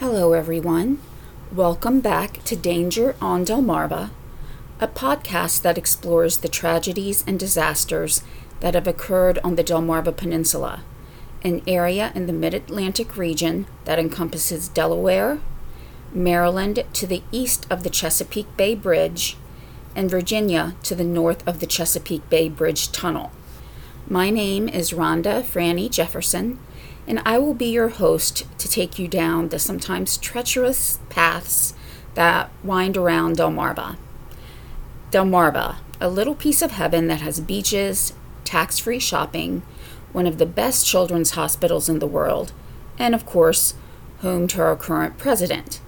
Hello, everyone. Welcome back to Danger on Delmarva, a podcast that explores the tragedies and disasters that have occurred on the Delmarva Peninsula, an area in the mid Atlantic region that encompasses Delaware, Maryland to the east of the Chesapeake Bay Bridge, and Virginia to the north of the Chesapeake Bay Bridge Tunnel. My name is Ronda Franny Jefferson and I will be your host to take you down the sometimes treacherous paths that wind around Delmarva. Delmarva, a little piece of heaven that has beaches, tax free shopping, one of the best children's hospitals in the world, and of course, home to our current president.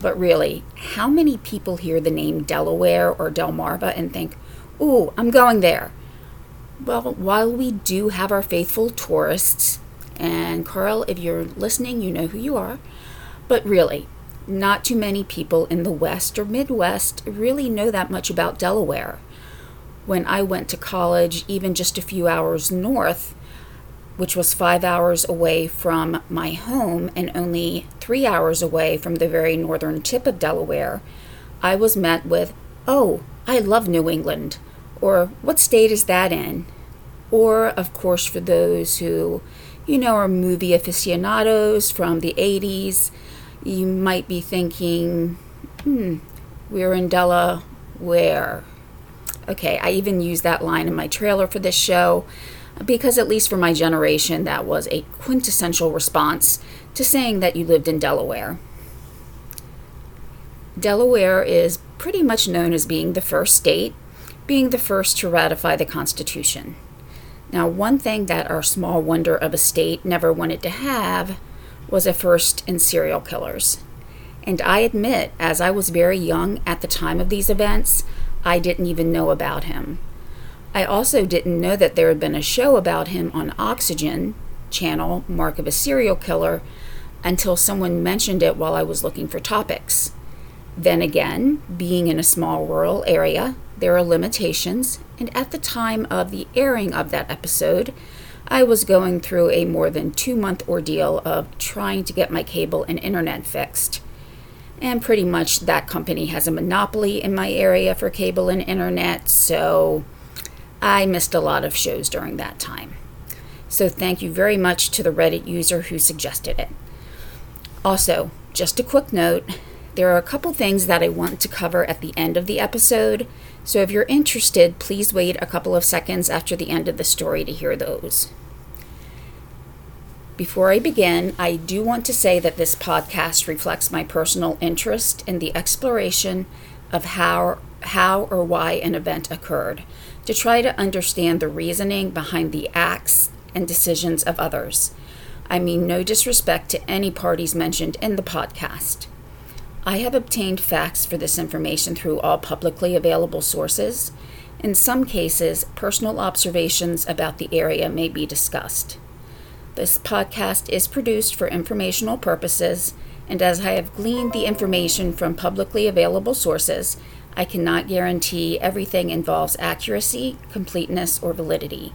But really, how many people hear the name Delaware or Delmarva and think, ooh, I'm going there? Well, while we do have our faithful tourists, and Carl, if you're listening, you know who you are. But really, not too many people in the West or Midwest really know that much about Delaware. When I went to college, even just a few hours north, which was five hours away from my home and only three hours away from the very northern tip of Delaware, I was met with, Oh, I love New England. Or, What state is that in? Or, of course, for those who you know, are movie aficionados from the 80s, you might be thinking, hmm, we're in Delaware. Okay, I even used that line in my trailer for this show because, at least for my generation, that was a quintessential response to saying that you lived in Delaware. Delaware is pretty much known as being the first state, being the first to ratify the Constitution. Now, one thing that our small wonder of a state never wanted to have was a first in serial killers. And I admit, as I was very young at the time of these events, I didn't even know about him. I also didn't know that there had been a show about him on Oxygen channel, Mark of a Serial Killer, until someone mentioned it while I was looking for topics. Then again, being in a small rural area, there are limitations, and at the time of the airing of that episode, I was going through a more than two month ordeal of trying to get my cable and internet fixed. And pretty much that company has a monopoly in my area for cable and internet, so I missed a lot of shows during that time. So thank you very much to the Reddit user who suggested it. Also, just a quick note there are a couple things that I want to cover at the end of the episode, so if you're interested, please wait a couple of seconds after the end of the story to hear those. Before I begin, I do want to say that this podcast reflects my personal interest in the exploration of how, how or why an event occurred, to try to understand the reasoning behind the acts and decisions of others. I mean no disrespect to any parties mentioned in the podcast. I have obtained facts for this information through all publicly available sources. In some cases, personal observations about the area may be discussed. This podcast is produced for informational purposes, and as I have gleaned the information from publicly available sources, I cannot guarantee everything involves accuracy, completeness, or validity.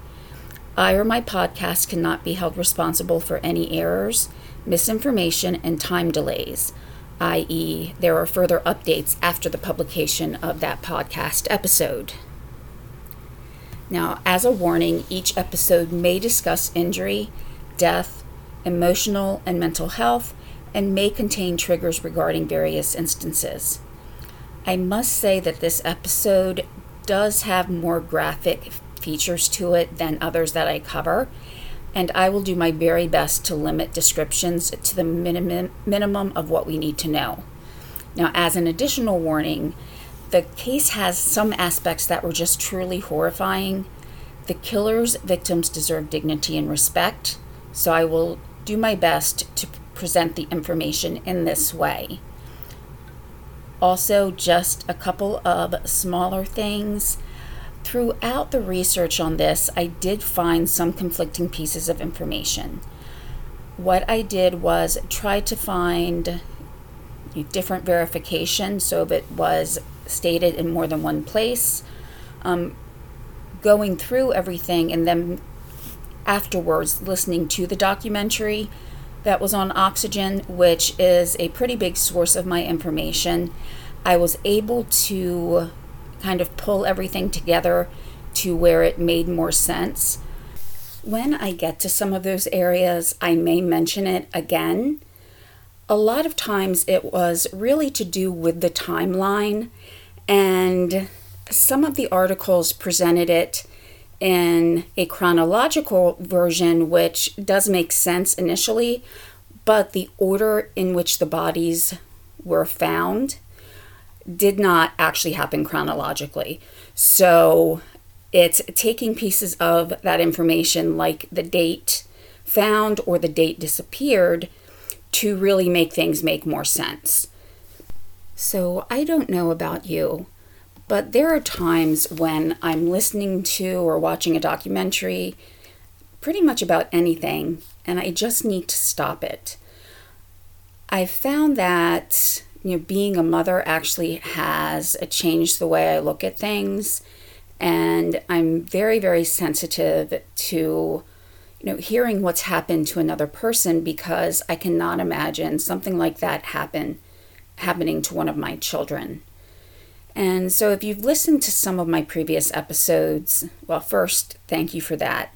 I or my podcast cannot be held responsible for any errors, misinformation, and time delays i.e., there are further updates after the publication of that podcast episode. Now, as a warning, each episode may discuss injury, death, emotional and mental health, and may contain triggers regarding various instances. I must say that this episode does have more graphic features to it than others that I cover, and I will do my very best to limit descriptions to the minimum, minimum of what we need to know. Now, as an additional warning, the case has some aspects that were just truly horrifying. The killer's victims deserve dignity and respect, so I will do my best to present the information in this way. Also, just a couple of smaller things Throughout the research on this, I did find some conflicting pieces of information. What I did was try to find different verification so if it was stated in more than one place. Um, going through everything and then afterwards listening to the documentary, that was on Oxygen, which is a pretty big source of my information. I was able to kind of pull everything together to where it made more sense. When I get to some of those areas, I may mention it again. A lot of times it was really to do with the timeline, and some of the articles presented it in a chronological version, which does make sense initially, but the order in which the bodies were found did not actually happen chronologically. So it's taking pieces of that information, like the date found or the date disappeared, to really make things make more sense. So I don't know about you, but there are times when I'm listening to or watching a documentary, pretty much about anything, and I just need to stop it. I found that you know being a mother actually has uh, changed the way I look at things and I'm very very sensitive to you know hearing what's happened to another person because I cannot imagine something like that happen happening to one of my children. And so if you've listened to some of my previous episodes, well first thank you for that.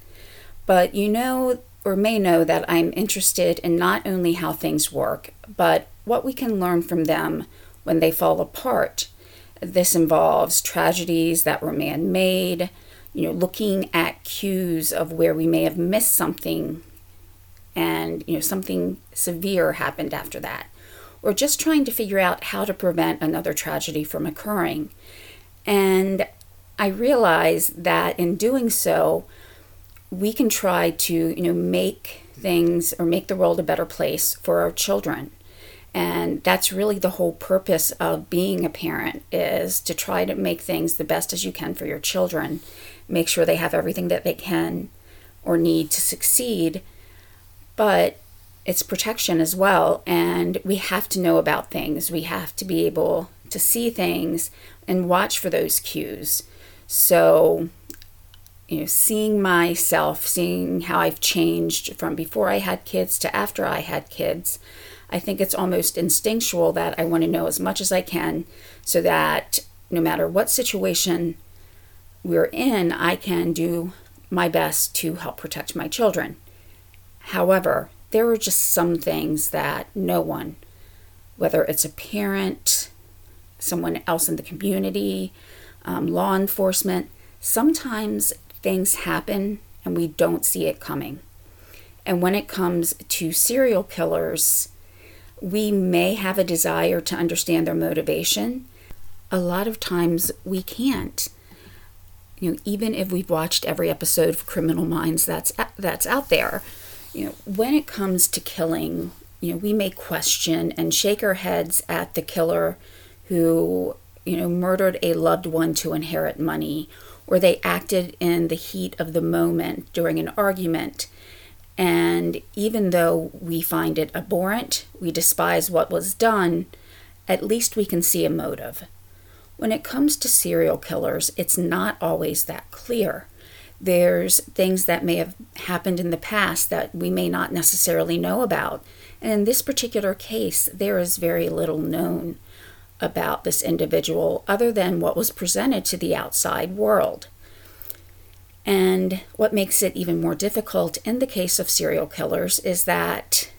But you know or may know that I'm interested in not only how things work, but what we can learn from them when they fall apart. This involves tragedies that were man made, you know, looking at cues of where we may have missed something and, you know, something severe happened after that, or just trying to figure out how to prevent another tragedy from occurring. And I realize that in doing so, we can try to, you know, make things or make the world a better place for our children. And that's really the whole purpose of being a parent is to try to make things the best as you can for your children. Make sure they have everything that they can or need to succeed. But it's protection as well. And we have to know about things. We have to be able to see things and watch for those cues. So you know, seeing myself, seeing how I've changed from before I had kids to after I had kids, I think it's almost instinctual that I want to know as much as I can so that no matter what situation we're in, I can do my best to help protect my children. However, there are just some things that no one, whether it's a parent, someone else in the community, um, law enforcement, sometimes things happen and we don't see it coming. And when it comes to serial killers, we may have a desire to understand their motivation. A lot of times we can't. You know, even if we've watched every episode of Criminal Minds that's that's out there, you know, when it comes to killing, you know, we may question and shake our heads at the killer who, you know, murdered a loved one to inherit money or they acted in the heat of the moment during an argument. And even though we find it abhorrent, we despise what was done, at least we can see a motive. When it comes to serial killers, it's not always that clear. There's things that may have happened in the past that we may not necessarily know about. And in this particular case, there is very little known about this individual other than what was presented to the outside world. And what makes it even more difficult in the case of serial killers is that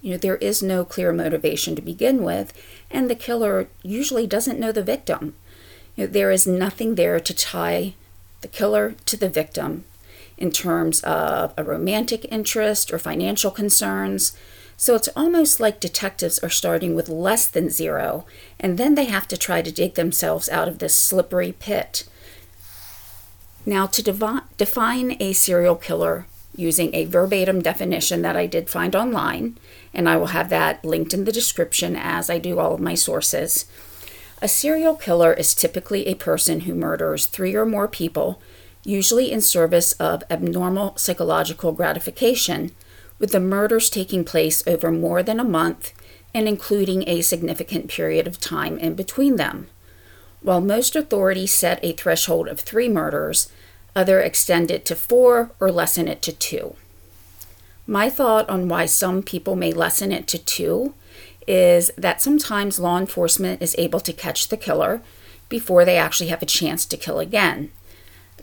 you know there is no clear motivation to begin with and the killer usually doesn't know the victim. You know, there is nothing there to tie the killer to the victim in terms of a romantic interest or financial concerns. So it's almost like detectives are starting with less than zero, and then they have to try to dig themselves out of this slippery pit. Now, to devi- define a serial killer using a verbatim definition that I did find online, and I will have that linked in the description as I do all of my sources. A serial killer is typically a person who murders three or more people, usually in service of abnormal psychological gratification with the murders taking place over more than a month and including a significant period of time in between them. While most authorities set a threshold of three murders, other extend it to four or lessen it to two. My thought on why some people may lessen it to two is that sometimes law enforcement is able to catch the killer before they actually have a chance to kill again.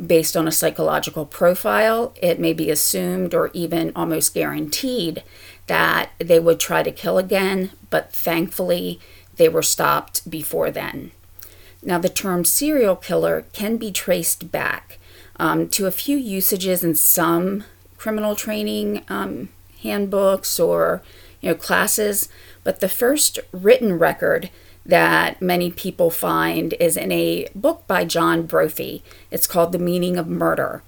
Based on a psychological profile, it may be assumed or even almost guaranteed that they would try to kill again, but thankfully they were stopped before then. Now, the term serial killer can be traced back um, to a few usages in some criminal training um, handbooks or you know classes, but the first written record that many people find is in a book by John Brophy. It's called The Meaning of Murder.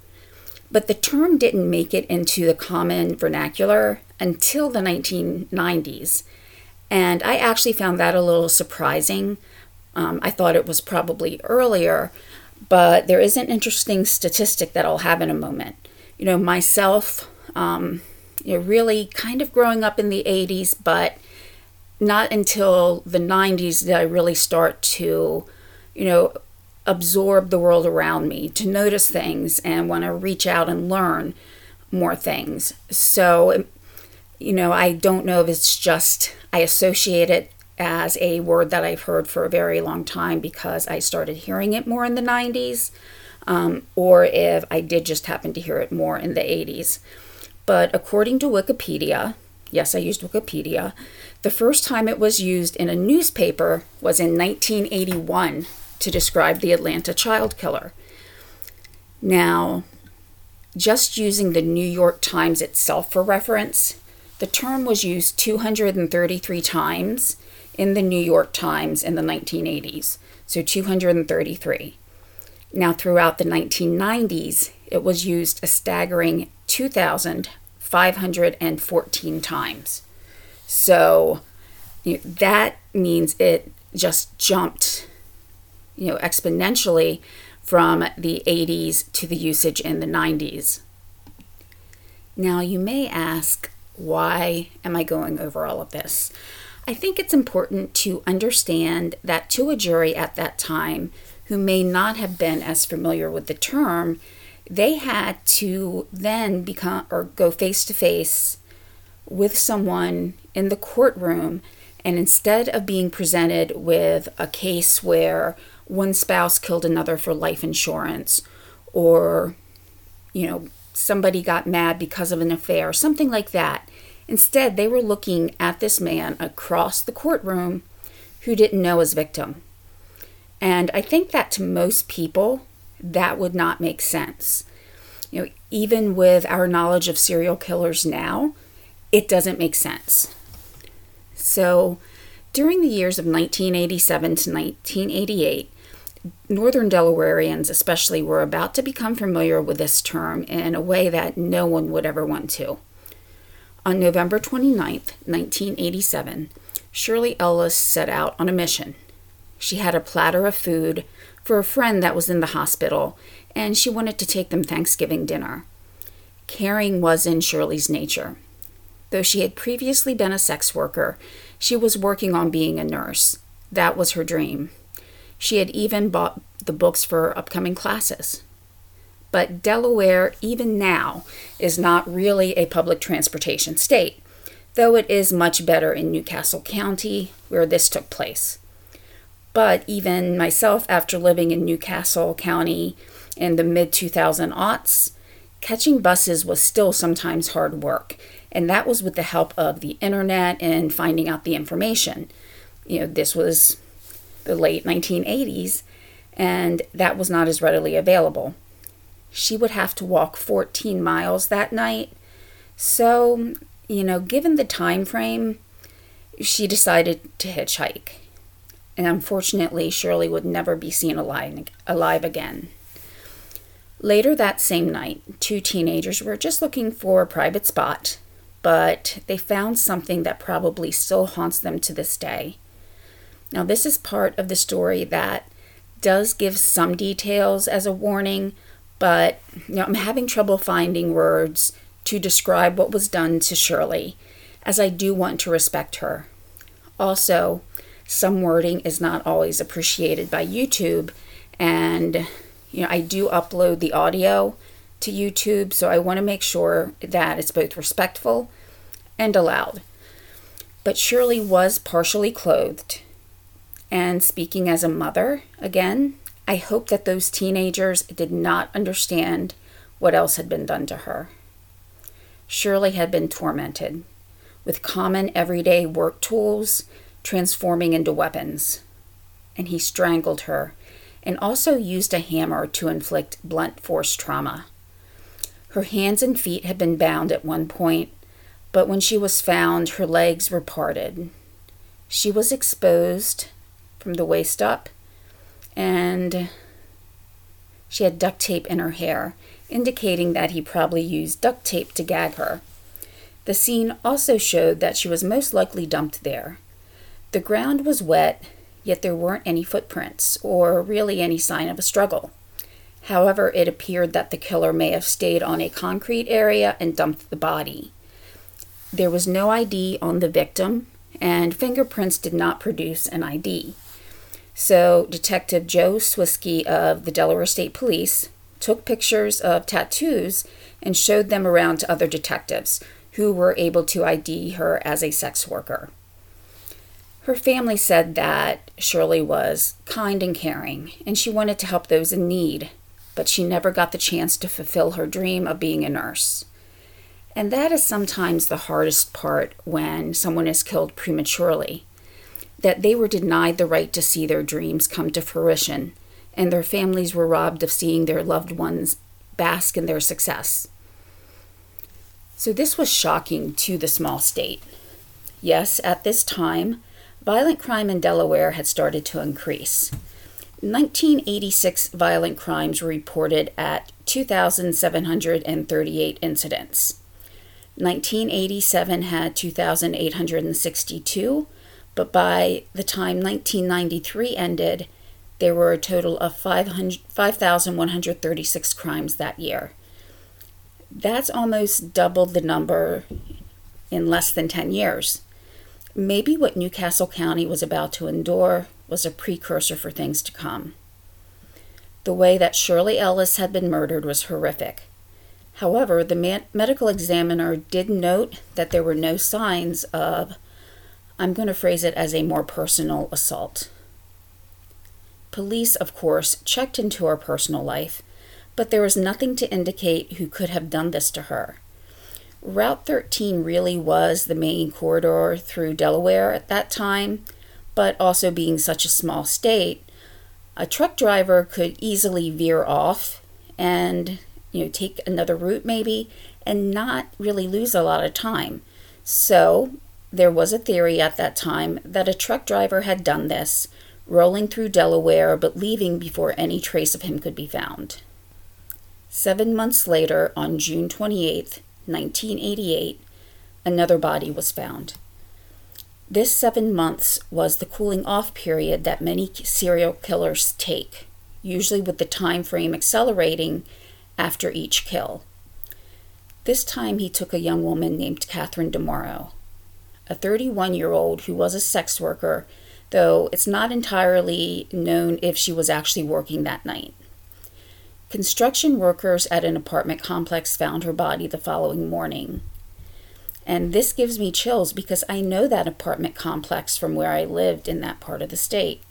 But the term didn't make it into the common vernacular until the 1990s. And I actually found that a little surprising. Um, I thought it was probably earlier, but there is an interesting statistic that I'll have in a moment. You know, myself, um, you know, really kind of growing up in the 80s, but not until the 90s did I really start to, you know, absorb the world around me, to notice things and want to reach out and learn more things. So, you know, I don't know if it's just I associate it as a word that I've heard for a very long time because I started hearing it more in the 90s, um, or if I did just happen to hear it more in the 80s. But according to Wikipedia, yes, I used Wikipedia, the first time it was used in a newspaper was in 1981 to describe the Atlanta child killer. Now, just using the New York Times itself for reference, the term was used 233 times in the New York Times in the 1980s, so 233. Now, throughout the 1990s, it was used a staggering 2,514 times. So you know, that means it just jumped, you know, exponentially from the 80s to the usage in the 90s. Now, you may ask, why am I going over all of this? I think it's important to understand that to a jury at that time who may not have been as familiar with the term, they had to then become or go face to face with someone in the courtroom. And instead of being presented with a case where one spouse killed another for life insurance, or, you know, somebody got mad because of an affair, something like that, Instead, they were looking at this man across the courtroom who didn't know his victim. And I think that to most people, that would not make sense. You know, even with our knowledge of serial killers now, it doesn't make sense. So, during the years of 1987 to 1988, Northern Delawareans, especially, were about to become familiar with this term in a way that no one would ever want to. On November 29, 1987, Shirley Ellis set out on a mission. She had a platter of food for a friend that was in the hospital, and she wanted to take them Thanksgiving dinner. Caring was in Shirley's nature. Though she had previously been a sex worker, she was working on being a nurse. That was her dream. She had even bought the books for upcoming classes but Delaware, even now, is not really a public transportation state, though it is much better in New Castle County, where this took place. But even myself, after living in New Castle County in the mid 2000 aughts, catching buses was still sometimes hard work, and that was with the help of the internet and finding out the information. You know, this was the late 1980s, and that was not as readily available she would have to walk 14 miles that night. So, you know, given the time frame, she decided to hitchhike. And unfortunately, Shirley would never be seen alive, alive again. Later that same night, two teenagers were just looking for a private spot, but they found something that probably still haunts them to this day. Now, this is part of the story that does give some details as a warning, but you know, I'm having trouble finding words to describe what was done to Shirley, as I do want to respect her. Also, some wording is not always appreciated by YouTube, and you know, I do upload the audio to YouTube, so I want to make sure that it's both respectful and allowed. But Shirley was partially clothed. And speaking as a mother, again, I hope that those teenagers did not understand what else had been done to her. Shirley had been tormented with common everyday work tools transforming into weapons. And he strangled her and also used a hammer to inflict blunt force trauma. Her hands and feet had been bound at one point, but when she was found, her legs were parted. She was exposed from the waist up, and she had duct tape in her hair, indicating that he probably used duct tape to gag her. The scene also showed that she was most likely dumped there. The ground was wet, yet there weren't any footprints, or really any sign of a struggle. However, it appeared that the killer may have stayed on a concrete area and dumped the body. There was no ID on the victim, and fingerprints did not produce an ID. So, Detective Joe Swisky of the Delaware State Police took pictures of tattoos and showed them around to other detectives who were able to ID her as a sex worker. Her family said that Shirley was kind and caring, and she wanted to help those in need, but she never got the chance to fulfill her dream of being a nurse. And that is sometimes the hardest part when someone is killed prematurely that they were denied the right to see their dreams come to fruition, and their families were robbed of seeing their loved ones bask in their success. So, this was shocking to the small state. Yes, at this time, violent crime in Delaware had started to increase. 1986 violent crimes were reported at 2,738 incidents. 1987 had 2,862, but by the time 1993 ended, there were a total of 5,136 crimes that year. That's almost double the number in less than 10 years. Maybe what New Castle County was about to endure was a precursor for things to come. The way that Shirley Ellis had been murdered was horrific. However, the man- medical examiner did note that there were no signs of, I'm going to phrase it as a more personal assault. Police, of course, checked into her personal life, but there was nothing to indicate who could have done this to her. Route 13 really was the main corridor through Delaware at that time, but also being such a small state, a truck driver could easily veer off and you know, take another route maybe and not really lose a lot of time. So there was a theory at that time that a truck driver had done this, rolling through Delaware but leaving before any trace of him could be found. Seven months later, on June 28, 1988, another body was found. This seven months was the cooling off period that many serial killers take, usually with the time frame accelerating after each kill. This time he took a young woman named Catherine DiMauro, a 31 year old who was a sex worker, though it's not entirely known if she was actually working that night. Construction workers at an apartment complex found her body the following morning. And this gives me chills because I know that apartment complex from where I lived in that part of the state.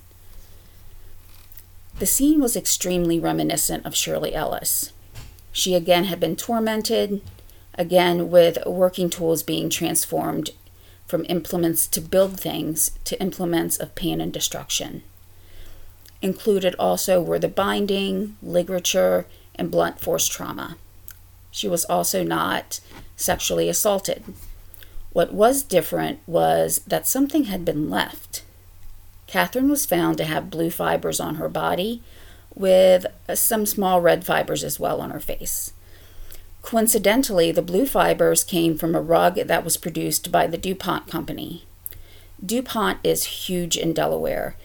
The scene was extremely reminiscent of Shirley Ellis. She again had been tormented, again with working tools being transformed from implements to build things to implements of pain and destruction. Included also were the binding, ligature, and blunt force trauma. She was also not sexually assaulted. What was different was that something had been left. Catherine was found to have blue fibers on her body with some small red fibers as well on her face. Coincidentally, the blue fibers came from a rug that was produced by the DuPont Company. DuPont is huge in Delaware.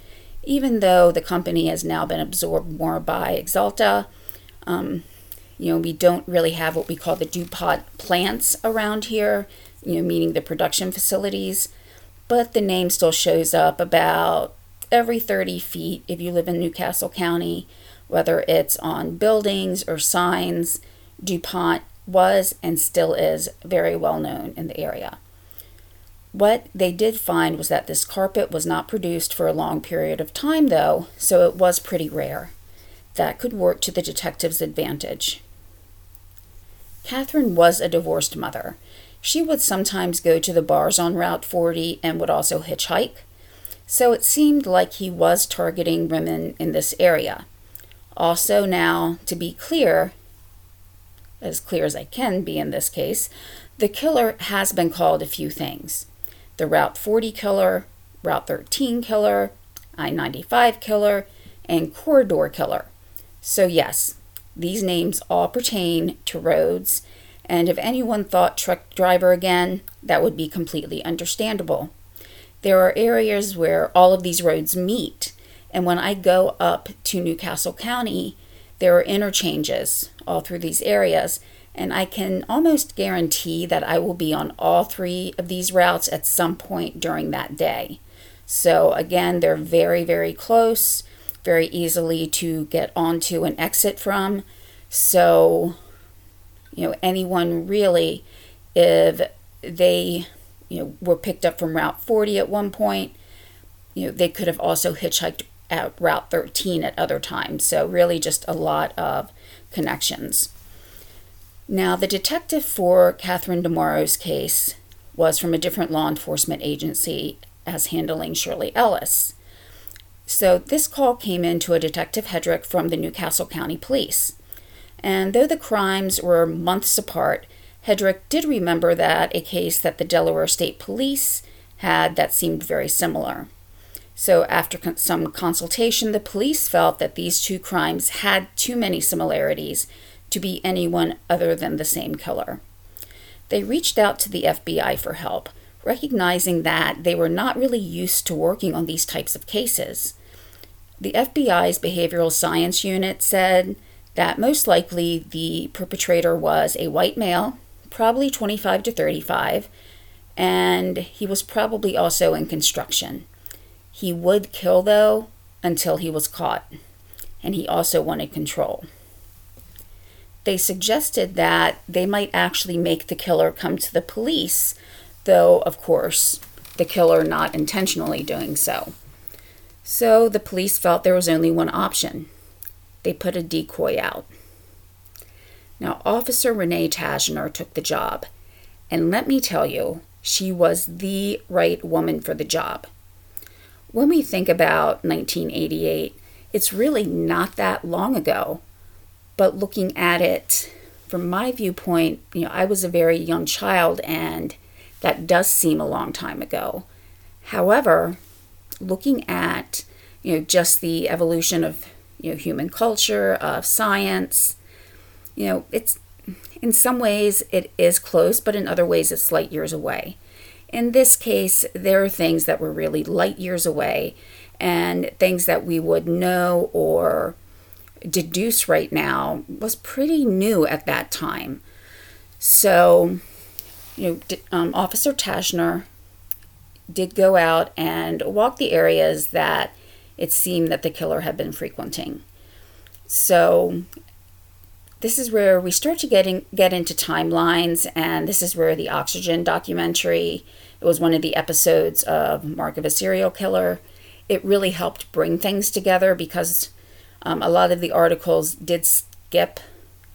Even though the company has now been absorbed more by Axalta. um, you know, we don't really have what we call the DuPont plants around here, you know, meaning the production facilities, but the name still shows up about every 30 feet if you live in New Castle County, whether it's on buildings or signs, DuPont was and still is very well known in the area. What they did find was that this carpet was not produced for a long period of time, though, so it was pretty rare. That could work to the detective's advantage. Catherine was a divorced mother. She would sometimes go to the bars on Route 40 and would also hitchhike, so it seemed like he was targeting women in this area. Also, now, to be clear, as clear as I can be in this case, the killer has been called a few things the Route 40 killer, Route 13 killer, I 95 killer, and Corridor killer. So, yes, these names all pertain to roads, and if anyone thought truck driver again, that would be completely understandable. There are areas where all of these roads meet, and when I go up to New Castle County, there are interchanges all through these areas, and I can almost guarantee that I will be on all three of these routes at some point during that day. So, again, they're very, very close, very easily to get onto and exit from. So, you know, anyone really, if they, you know, were picked up from Route 40 at one point, you know, they could have also hitchhiked at Route 13 at other times. So, really, just a lot of connections. Now, the detective for Catherine DiMauro's case was from a different law enforcement agency as handling Shirley Ellis. So, this call came in to a Detective Hedrick from the New Castle County Police. And though the crimes were months apart, Hedrick did remember that a case that the Delaware State Police had that seemed very similar. So, after con- some consultation, the police felt that these two crimes had too many similarities to be anyone other than the same killer. They reached out to the FBI for help, recognizing that they were not really used to working on these types of cases. The FBI's behavioral science unit said that most likely the perpetrator was a white male, probably 25 to 35, and he was probably also in construction. He would kill, though, until he was caught, and he also wanted control they suggested that they might actually make the killer come to the police, though, of course, the killer not intentionally doing so. So the police felt there was only one option they put a decoy out. Now, Officer Renee Taschner took the job, and let me tell you, she was the right woman for the job. When we think about 1988, it's really not that long ago but looking at it from my viewpoint, you know, I was a very young child and that does seem a long time ago. However, looking at, you know, just the evolution of, you know, human culture, of science, you know, it's in some ways it is close, but in other ways it's light years away. In this case, there are things that were really light years away and things that we would know or deduce right now was pretty new at that time. So, you know, um, Officer Taschner did go out and walk the areas that it seemed that the killer had been frequenting. So, this is where we start to getting get into timelines, and this is where the Oxygen documentary. It was one of the episodes of Mark of a Serial Killer. It really helped bring things together because um, a lot of the articles did skip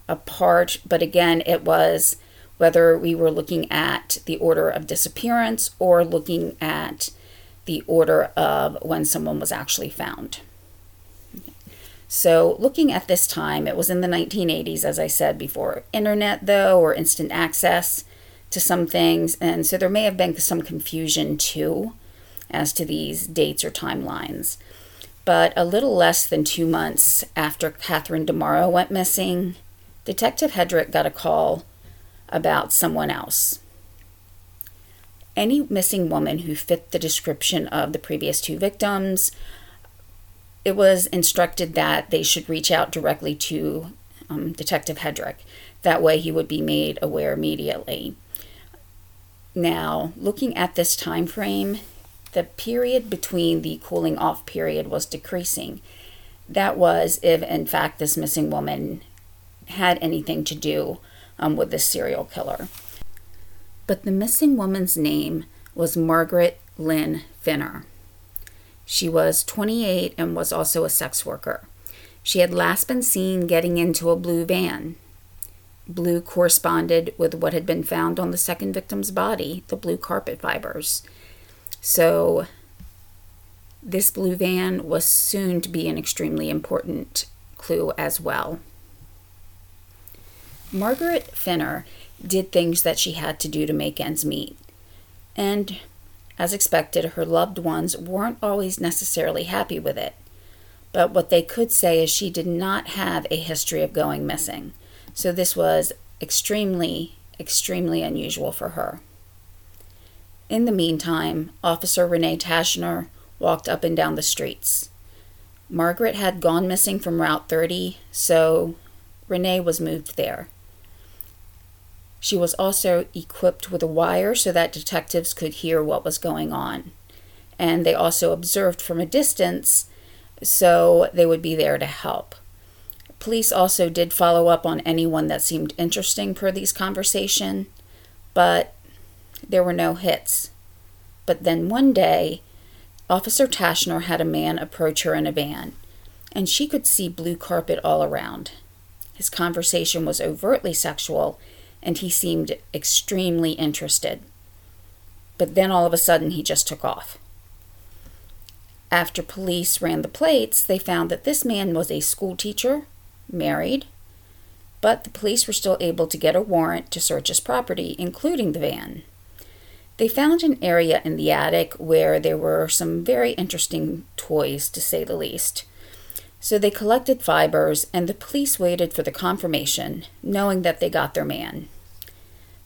a part, but again, it was whether we were looking at the order of disappearance or looking at the order of when someone was actually found. So, looking at this time, it was in the 1980s, as I said before. Internet, though, or instant access to some things, and so there may have been some confusion too as to these dates or timelines. But a little less than two months after Catherine DiMauro went missing, Detective Hedrick got a call about someone else. Any missing woman who fit the description of the previous two victims, it was instructed that they should reach out directly to um, Detective Hedrick. That way, he would be made aware immediately. Now, looking at this time frame, the period between the cooling off period was decreasing. That was if, in fact, this missing woman had anything to do um, with this serial killer. But the missing woman's name was Margaret Lynn Finner. She was 28 and was also a sex worker. She had last been seen getting into a blue van. Blue corresponded with what had been found on the second victim's body, the blue carpet fibers. So, this blue van was soon to be an extremely important clue as well. Margaret Finner did things that she had to do to make ends meet. And as expected, her loved ones weren't always necessarily happy with it. But what they could say is she did not have a history of going missing. So this was extremely, extremely unusual for her. In the meantime, Officer Renee Taschner walked up and down the streets. Margaret had gone missing from Route 30, so Renee was moved there. She was also equipped with a wire so that detectives could hear what was going on. And they also observed from a distance so they would be there to help. Police also did follow up on anyone that seemed interesting per these conversation, but there were no hits. But then one day, Officer Taschner had a man approach her in a van, and she could see blue carpet all around. His conversation was overtly sexual, and he seemed extremely interested. But then all of a sudden, he just took off. After police ran the plates, they found that this man was a school teacher, married, but the police were still able to get a warrant to search his property, including the van. They found an area in the attic where there were some very interesting toys, to say the least. So they collected fibers, and the police waited for the confirmation, knowing that they got their man.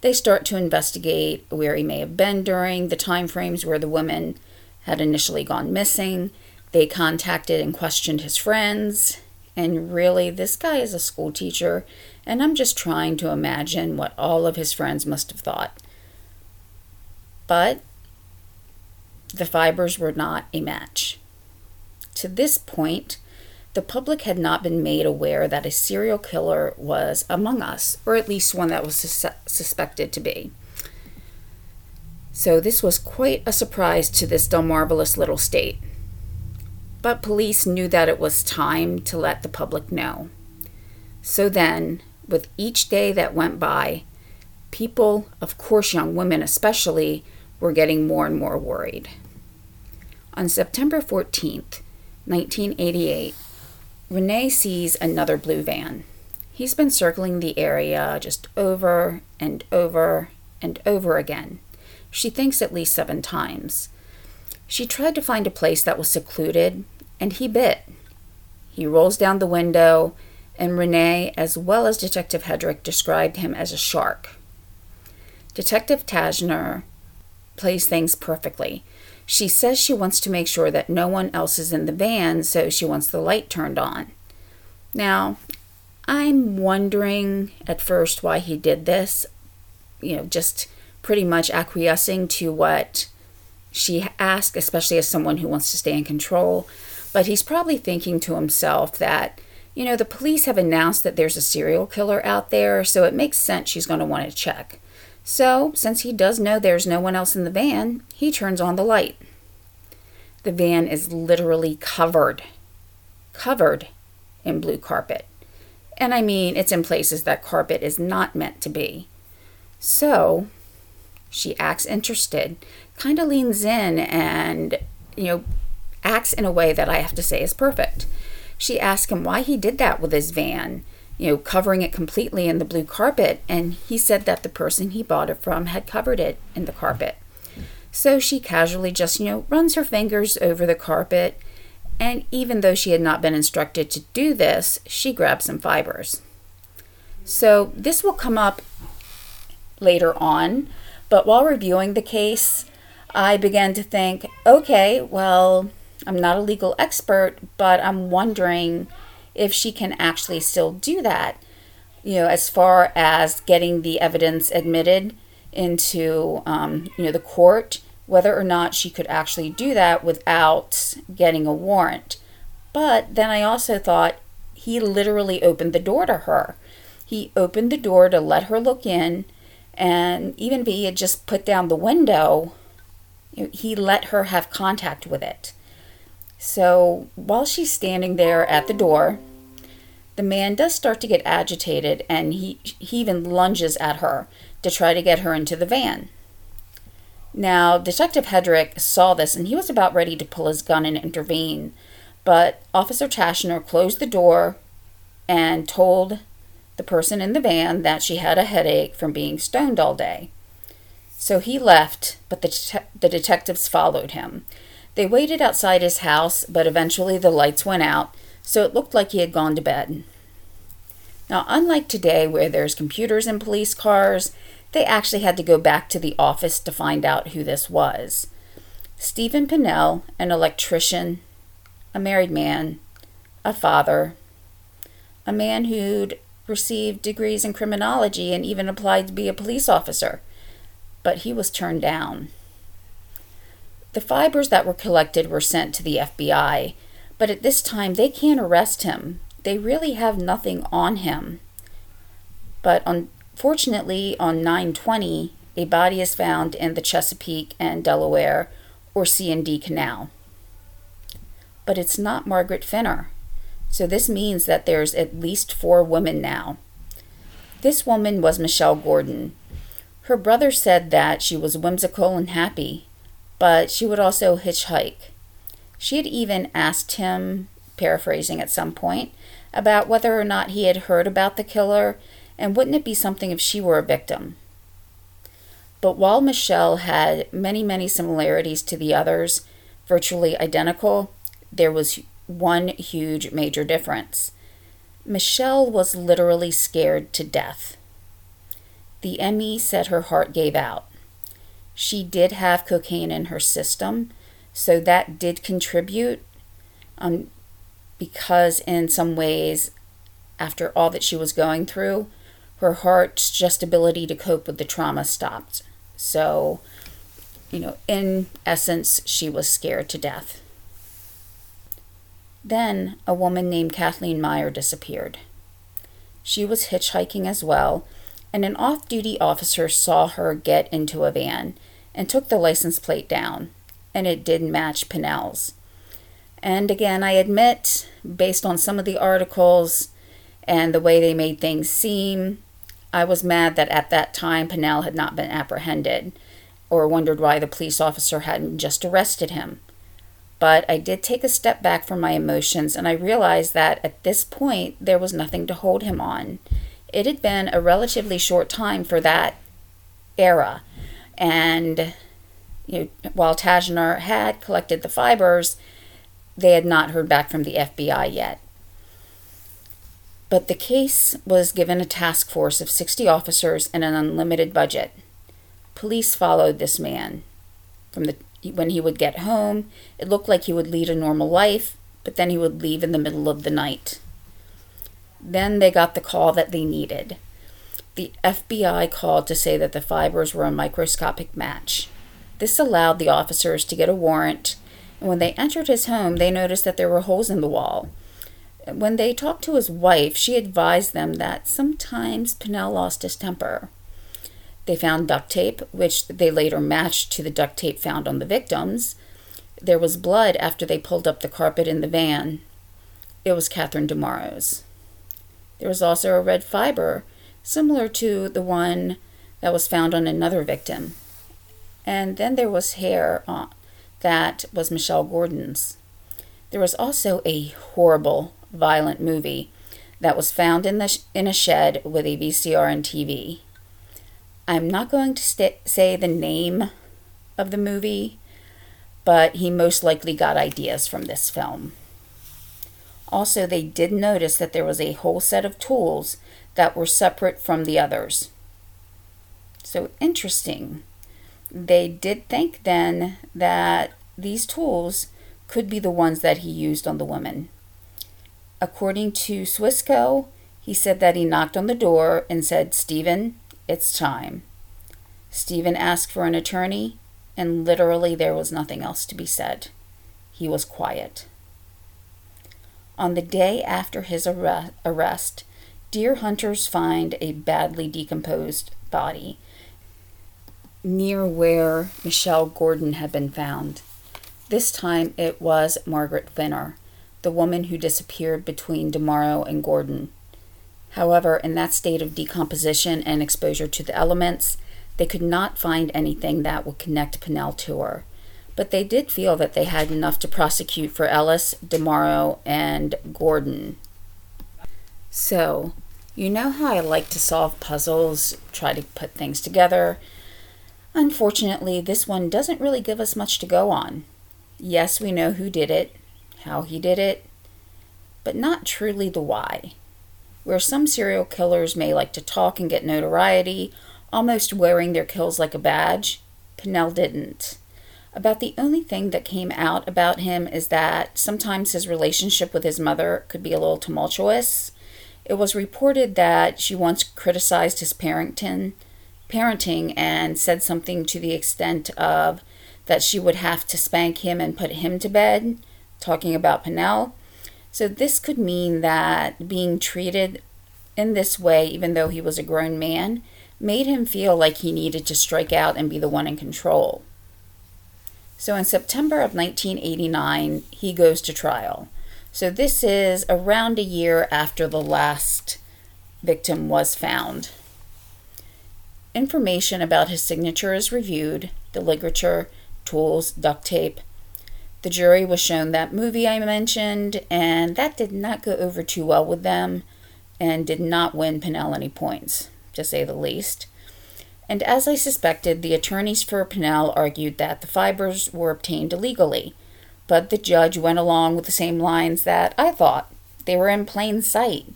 They start to investigate where he may have been during the time frames where the woman had initially gone missing. They contacted and questioned his friends. And really, this guy is a school teacher, and I'm just trying to imagine what all of his friends must have thought. But the fibers were not a match. To this point, the public had not been made aware that a serial killer was among us, or at least one that was sus- suspected to be. So this was quite a surprise to this Delmarvelous little state. But police knew that it was time to let the public know. So then, with each day that went by, people, of course young women especially, were getting more and more worried. On September 14th, 1988, Renee sees another blue van. He's been circling the area just over and over and over again. She thinks at least seven times. She tried to find a place that was secluded, and he bit. He rolls down the window, and Renee, as well as Detective Hedrick, described him as a shark. Detective Taschner plays things perfectly. She says she wants to make sure that no one else is in the van, so she wants the light turned on. Now, I'm wondering at first why he did this. You know, just pretty much acquiescing to what she asked, especially as someone who wants to stay in control. But he's probably thinking to himself that, you know, the police have announced that there's a serial killer out there, so it makes sense she's going to want to check. So, since he does know there's no one else in the van, he turns on the light. The van is literally covered, covered in blue carpet. And I mean, it's in places that carpet is not meant to be. So, she acts interested, kind of leans in and, you know, acts in a way that I have to say is perfect. She asked him why he did that with his van, you know, covering it completely in the blue carpet, and he said that the person he bought it from had covered it in the carpet. So she casually just, you know, runs her fingers over the carpet, and even though she had not been instructed to do this, she grabs some fibers. So this will come up later on but while reviewing the case, I began to think okay, well, I'm not a legal expert, but I'm wondering if she can actually still do that. You know, as far as getting the evidence admitted into, um, you know, the court, whether or not she could actually do that without getting a warrant. But then I also thought he literally opened the door to her. He opened the door to let her look in, and even if he had just put down the window, he let her have contact with it. So while she's standing there at the door, the man does start to get agitated and he, he even lunges at her to try to get her into the van. Now, Detective Hedrick saw this and he was about ready to pull his gun and intervene, but Officer Taschner closed the door and told the person in the van that she had a headache from being stoned all day. So he left, but the, the detectives followed him. They waited outside his house, but eventually the lights went out, so it looked like he had gone to bed. Now, unlike today, where there's computers in police cars, they actually had to go back to the office to find out who this was. Steven Pennell, an electrician, a married man, a father, a man who'd received degrees in criminology and even applied to be a police officer, but he was turned down. The fibers that were collected were sent to the FBI, but at this time they can't arrest him. They really have nothing on him. But unfortunately, on 920, a body is found in the Chesapeake and Delaware or C&D Canal. But it's not Margaret Finner. So this means that there's at least four women now. This woman was Michelle Gordon. Her brother said that she was whimsical and happy, but she would also hitchhike. She had even asked him, paraphrasing at some point, about whether or not he had heard about the killer and wouldn't it be something if she were a victim. But while Michelle had many, many similarities to the others, virtually identical, there was one huge major difference. Michelle was literally scared to death. The ME said her heart gave out. She did have cocaine in her system, so that did contribute um, because, in some ways, after all that she was going through, her heart's just ability to cope with the trauma stopped. So, you know, in essence, she was scared to death. Then a woman named Kathleen Meyer disappeared. She was hitchhiking as well, and an off duty officer saw her get into a van and took the license plate down, and it did match Pennell's. And again, I admit, based on some of the articles and the way they made things seem, I was mad that at that time Pennell had not been apprehended, or wondered why the police officer hadn't just arrested him. But I did take a step back from my emotions and I realized that at this point there was nothing to hold him on. It had been a relatively short time for that era. And you know, while Taschner had collected the fibers, they had not heard back from the FBI yet. But the case was given a task force of 60 officers and an unlimited budget. Police followed this man from the when he would get home, it looked like he would lead a normal life, but then he would leave in the middle of the night. Then they got the call that they needed. The FBI called to say that the fibers were a microscopic match. This allowed the officers to get a warrant, and when they entered his home, they noticed that there were holes in the wall. When they talked to his wife, she advised them that sometimes Pennell lost his temper. They found duct tape, which they later matched to the duct tape found on the victims. There was blood after they pulled up the carpet in the van. It was Catherine DeMauro's. There was also a red fiber, similar to the one that was found on another victim. And then there was hair on, that was Michelle Gordon's. There was also a horrible, violent movie that was found in, the, in a shed with a VCR and TV. I'm not going to st- say the name of the movie, but he most likely got ideas from this film. Also, they did notice that there was a whole set of tools that were separate from the others. So interesting. They did think then that these tools could be the ones that he used on the woman. According to Swisco, he said that he knocked on the door and said, Steven, it's time. Steven asked for an attorney, and literally there was nothing else to be said. He was quiet. On the day after his arrest, deer hunters find a badly decomposed body near where Michelle Gordon had been found. This time it was Margaret Finner, the woman who disappeared between DeMauro and Gordon. However, in that state of decomposition and exposure to the elements, they could not find anything that would connect Pennell to her. But they did feel that they had enough to prosecute for Ellis, DeMauro, and Gordon. So, you know how I like to solve puzzles, try to put things together? Unfortunately, this one doesn't really give us much to go on. Yes, we know who did it, how he did it, but not truly the why. Where some serial killers may like to talk and get notoriety, almost wearing their kills like a badge, Pennell didn't. About the only thing that came out about him is that sometimes his relationship with his mother could be a little tumultuous. It was reported that she once criticized his parenting, parenting and said something to the extent of that she would have to spank him and put him to bed, talking about Pennell. So this could mean that being treated in this way, even though he was a grown man, made him feel like he needed to strike out and be the one in control. So in September of 1989, he goes to trial. So this is around a year after the last victim was found. Information about his signature is reviewed, the ligature, tools, duct tape. The jury was shown that movie I mentioned, and that did not go over too well with them and did not win Pennell any points, to say the least. And as I suspected, the attorneys for Pennell argued that the fibers were obtained illegally, but the judge went along with the same lines that I thought. They were in plain sight.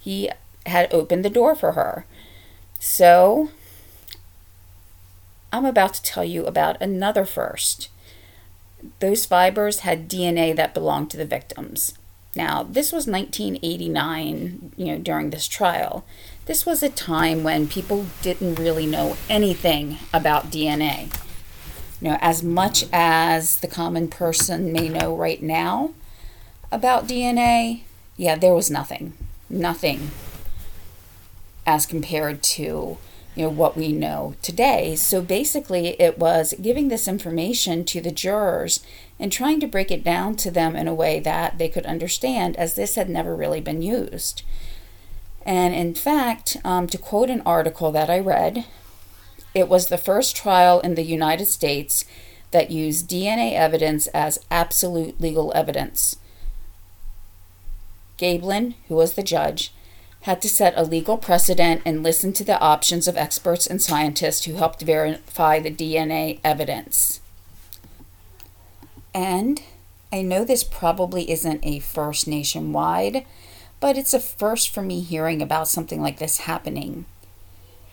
He had opened the door for her. So I'm about to tell you about another first. Those fibers had DNA that belonged to the victims. Now, this was 1989, you know, during this trial. This was a time when people didn't really know anything about DNA. You know, as much as the common person may know right now about DNA, yeah, there was nothing. Nothing as compared to you know what we know today so basically it was giving this information to the jurors and trying to break it down to them in a way that they could understand as this had never really been used and in fact um, to quote an article that i read it was the first trial in the united states that used dna evidence as absolute legal evidence Gebelein who was the judge had to set a legal precedent and listen to the options of experts and scientists who helped verify the DNA evidence. And I know this probably isn't a first nationwide, but it's a first for me hearing about something like this happening.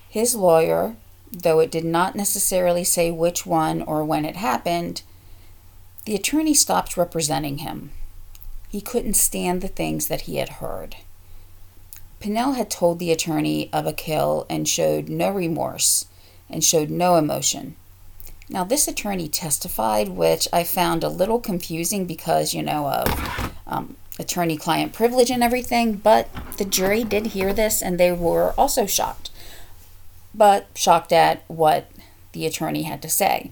His lawyer, though it did not necessarily say which one or when it happened, the attorney stopped representing him. He couldn't stand the things that he had heard. Pennell had told the attorney of a kill and showed no remorse and showed no emotion. Now, this attorney testified, which I found a little confusing because, you know, of um, attorney client privilege and everything, but the jury did hear this and they were also shocked, but shocked at what the attorney had to say.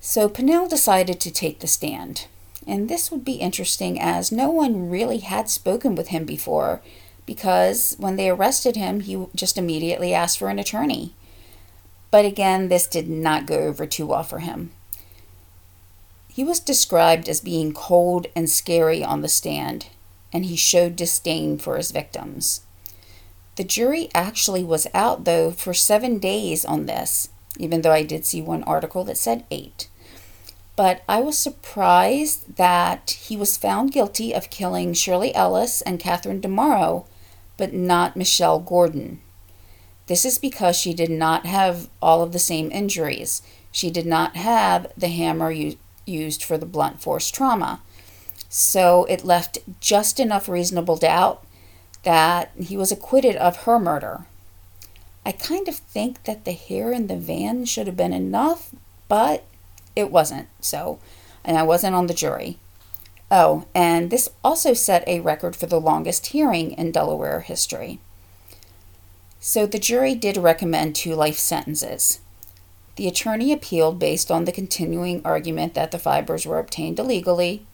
So Pennell decided to take the stand. And this would be interesting as no one really had spoken with him before because when they arrested him, he just immediately asked for an attorney. But again, this did not go over too well for him. He was described as being cold and scary on the stand, and he showed disdain for his victims. The jury actually was out, though, for seven days on this, even though I did see one article that said eight. But I was surprised that he was found guilty of killing Shirley Ellis and Catherine DeMauro but not Michelle Gordon. This is because she did not have all of the same injuries. She did not have the hammer used for the blunt force trauma. So it left just enough reasonable doubt that he was acquitted of her murder. I kind of think that the hair in the van should have been enough, but it wasn't. So, and I wasn't on the jury. Oh, and this also set a record for the longest hearing in Delaware history. So the jury did recommend two life sentences. The attorney appealed based on the continuing argument that the fibers were obtained illegally.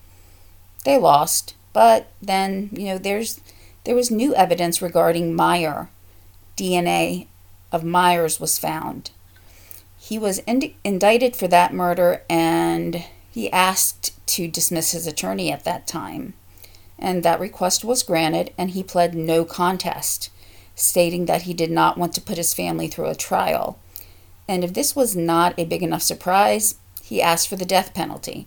They lost, but then, you know, there's there was new evidence regarding Meyer. DNA of Myers was found. He was ind- indicted for that murder and he asked to dismiss his attorney at that time. And that request was granted and he pled no contest, stating that he did not want to put his family through a trial. And if this was not a big enough surprise, he asked for the death penalty.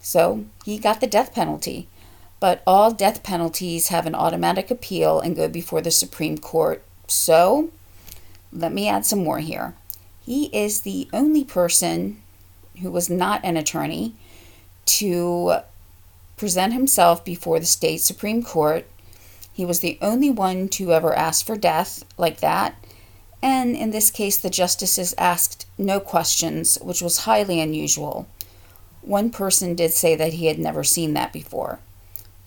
So he got the death penalty. But all death penalties have an automatic appeal and go before the Supreme Court. So let me add some more here. He is the only person who was not an attorney, to present himself before the state Supreme Court. He was the only one to ever ask for death like that. And in this case, the justices asked no questions, which was highly unusual. One person did say that he had never seen that before.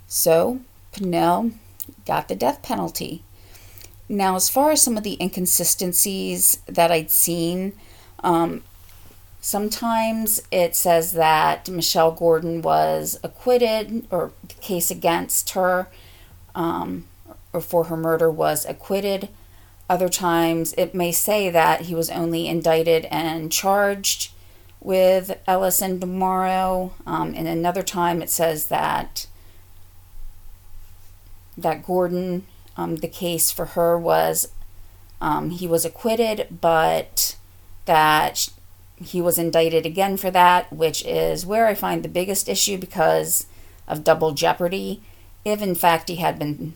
So, Pennell got the death penalty. Now, as far as some of the inconsistencies that I'd seen, um, Sometimes it says that Michelle Gordon was acquitted, or the case against her um, or for her murder was acquitted. Other times it may say that he was only indicted and charged with Ellis and DeMauro. Um, and another time it says that that Gordon, um, the case for her was um, he was acquitted, but that he was indicted again for that, which is where I find the biggest issue because of double jeopardy. If in fact he had been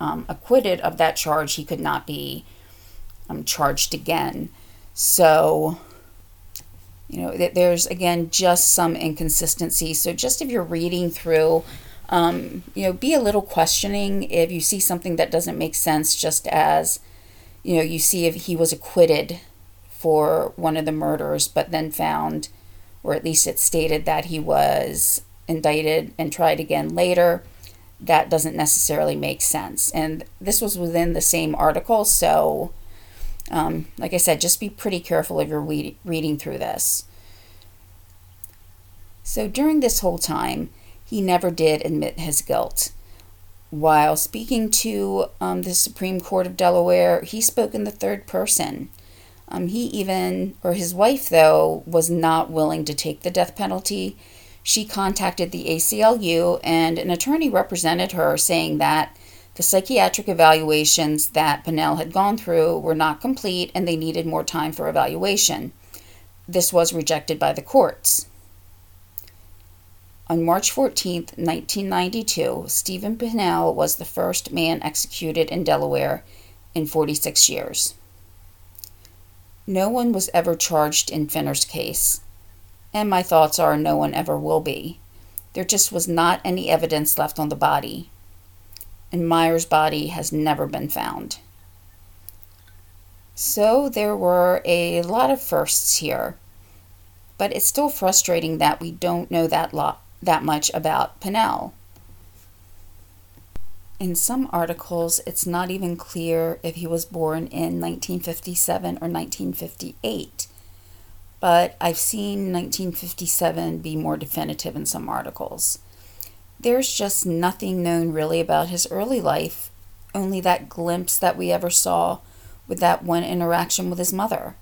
um, acquitted of that charge, he could not be um, charged again. So, you know, th- there's again just some inconsistency. So, just if you're reading through, um, you know, be a little questioning if you see something that doesn't make sense, just as, you know, you see if he was acquitted for one of the murders, but then found, or at least it stated that he was indicted and tried again later. That doesn't necessarily make sense. And this was within the same article, so um, like I said, just be pretty careful if you're read- reading through this. So during this whole time, he never did admit his guilt. While speaking to um, the Supreme Court of Delaware, he spoke in the third person. Um, he even, or his wife though, was not willing to take the death penalty. She contacted the ACLU, and an attorney represented her, saying that the psychiatric evaluations that Pinnell had gone through were not complete and they needed more time for evaluation. This was rejected by the courts. On March 14, 1992, Steven Pennell was the first man executed in Delaware in 46 years. No one was ever charged in Finner's case, and my thoughts are no one ever will be. There just was not any evidence left on the body, and Meyer's body has never been found. So there were a lot of firsts here, but it's still frustrating that we don't know that lot that much about Pennell. In some articles, it's not even clear if he was born in 1957 or 1958, but I've seen 1957 be more definitive in some articles. There's just nothing known really about his early life, only that glimpse that we ever saw with that one interaction with his mother.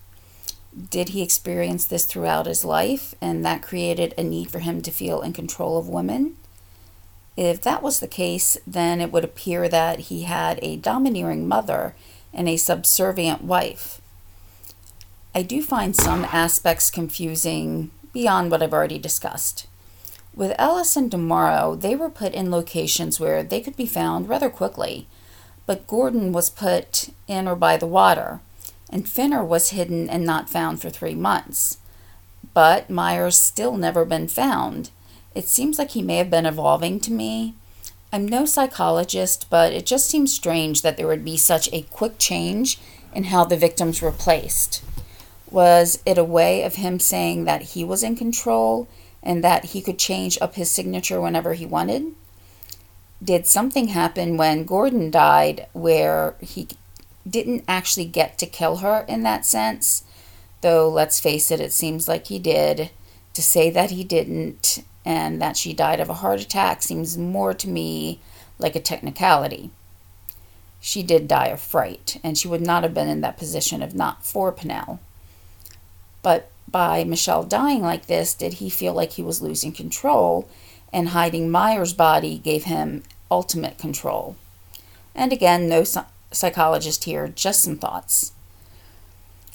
Did he experience this throughout his life, and that created a need for him to feel in control of women? If that was the case, then it would appear that he had a domineering mother and a subservient wife. I do find some aspects confusing beyond what I've already discussed. With Ellis and DeMauro, they were put in locations where they could be found rather quickly, but Gordon was put in or by the water, and Finner was hidden and not found for three months. But Myers still never been found, it seems like he may have been evolving to me. I'm no psychologist, but it just seems strange that there would be such a quick change in how the victims were placed. Was it a way of him saying that he was in control and that he could change up his signature whenever he wanted? Did something happen when Gordon died where he didn't actually get to kill her in that sense? Though, let's face it, it seems like he did. To say that he didn't and that she died of a heart attack seems more to me like a technicality. She did die of fright, and she would not have been in that position if not for Pennell. But by Michelle dying like this, did he feel like he was losing control, and hiding Meyer's body gave him ultimate control? And again, no psychologist here, just some thoughts.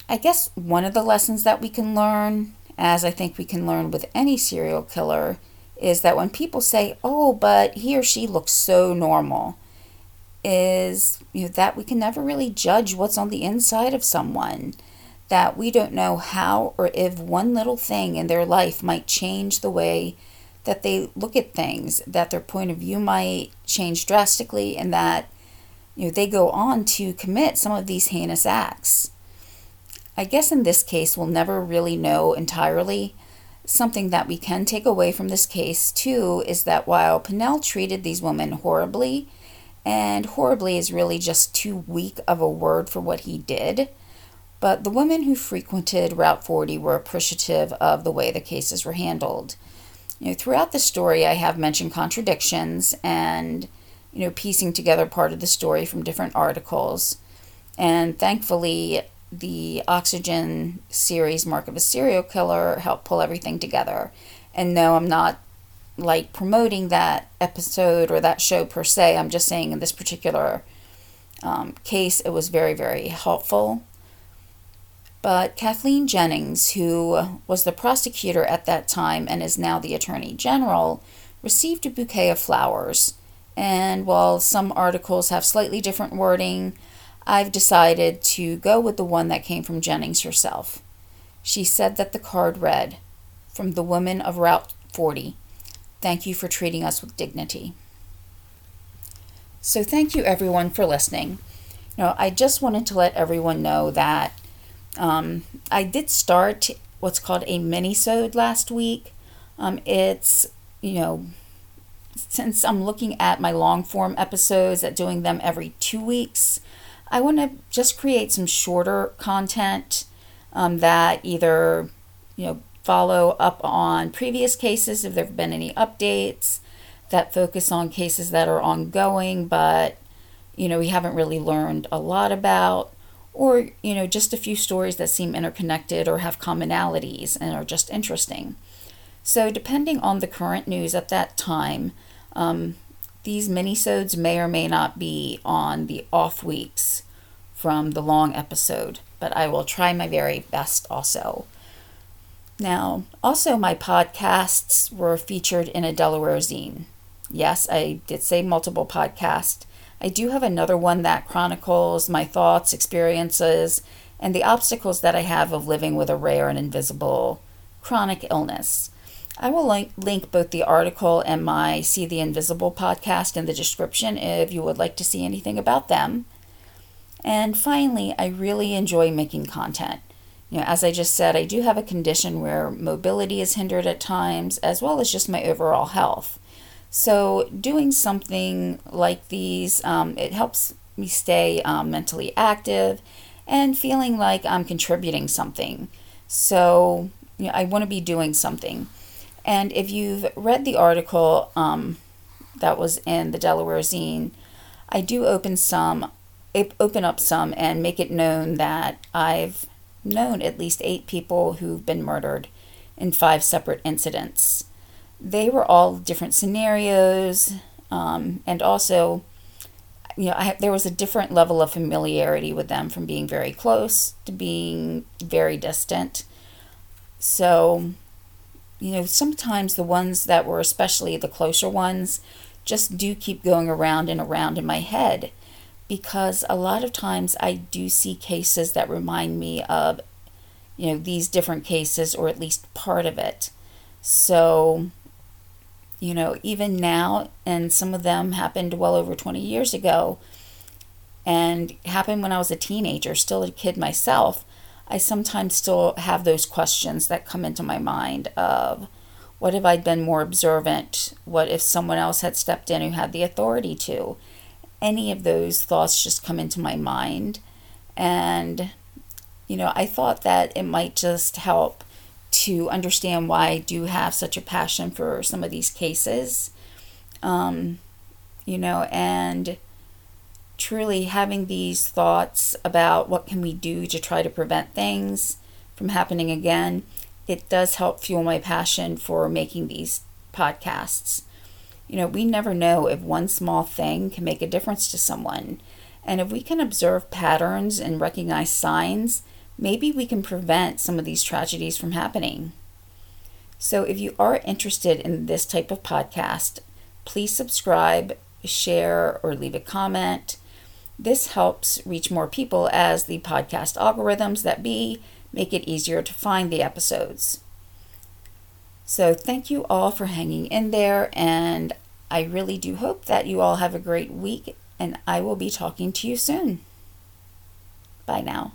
I guess one of the lessons that we can learn, as I think we can learn with any serial killer, is that when people say, oh, but he or she looks so normal, is you know, that we can never really judge what's on the inside of someone. That we don't know how or if one little thing in their life might change the way that they look at things, that their point of view might change drastically, and that you know they go on to commit some of these heinous acts. I guess in this case, we'll never really know entirely. Something that we can take away from this case, too, is that while Pennell treated these women horribly, and horribly is really just too weak of a word for what he did, but the women who frequented Route 40 were appreciative of the way the cases were handled. You know, throughout the story, I have mentioned contradictions and, you know, piecing together part of the story from different articles. And thankfully, the Oxygen series, Mark of a Serial Killer, helped pull everything together. And no, I'm not like promoting that episode or that show per se. I'm just saying in this particular um, case, it was very, very helpful. But Kathleen Jennings, who was the prosecutor at that time and is now the attorney general, received a bouquet of flowers. And while some articles have slightly different wording, I've decided to go with the one that came from Jennings herself. She said that the card read, From the woman of Route 40, thank you for treating us with dignity. So, thank you everyone for listening. Know, I just wanted to let everyone know that um, I did start what's called a mini-sode last week. Um, it's, you know, since I'm looking at my long form episodes at doing them every two weeks, I want to just create some shorter content um, that either you know follow up on previous cases if there have been any updates that focus on cases that are ongoing but you know we haven't really learned a lot about or you know just a few stories that seem interconnected or have commonalities and are just interesting so depending on the current news at that time um, these minisodes may or may not be on the off weeks from the long episode, but I will try my very best also. Now, also, my podcasts were featured in a Delaware zine. Yes, I did say multiple podcasts. I do have another one that chronicles my thoughts, experiences, and the obstacles that I have of living with a rare and invisible chronic illness. I will link, link both the article and my See the Invisible podcast in the description if you would like to see anything about them. And finally, I really enjoy making content. You know, as I just said, I do have a condition where mobility is hindered at times, as well as just my overall health. So, doing something like these, um, it helps me stay um, mentally active and feeling like I'm contributing something. So, you know, I want to be doing something. And if you've read the article um, that was in the Delaware Zine, I do open some, open up some, and make it known that I've known at least eight people who've been murdered in five separate incidents. They were all different scenarios, um, and also, you know, I, there was a different level of familiarity with them from being very close to being very distant. So you know, sometimes the ones that were especially the closer ones just do keep going around and around in my head because a lot of times I do see cases that remind me of, you know, these different cases or at least part of it. So, you know, even now, and some of them happened well over 20 years ago and happened when I was a teenager, still a kid myself. I sometimes still have those questions that come into my mind of What if I'd been more observant? What if someone else had stepped in who had the authority to? Any of those thoughts just come into my mind. And, you know, I thought that it might just help to understand why I do have such a passion for some of these cases. Um, you know, and truly having these thoughts about what can we do to try to prevent things from happening again, it does help fuel my passion for making these podcasts. You know, we never know if one small thing can make a difference to someone. And if we can observe patterns and recognize signs, maybe we can prevent some of these tragedies from happening. So, if you are interested in this type of podcast, please subscribe, share, or leave a comment. This helps reach more people as the podcast algorithms that be make it easier to find the episodes. So, thank you all for hanging in there, and I really do hope that you all have a great week, and I will be talking to you soon. Bye now.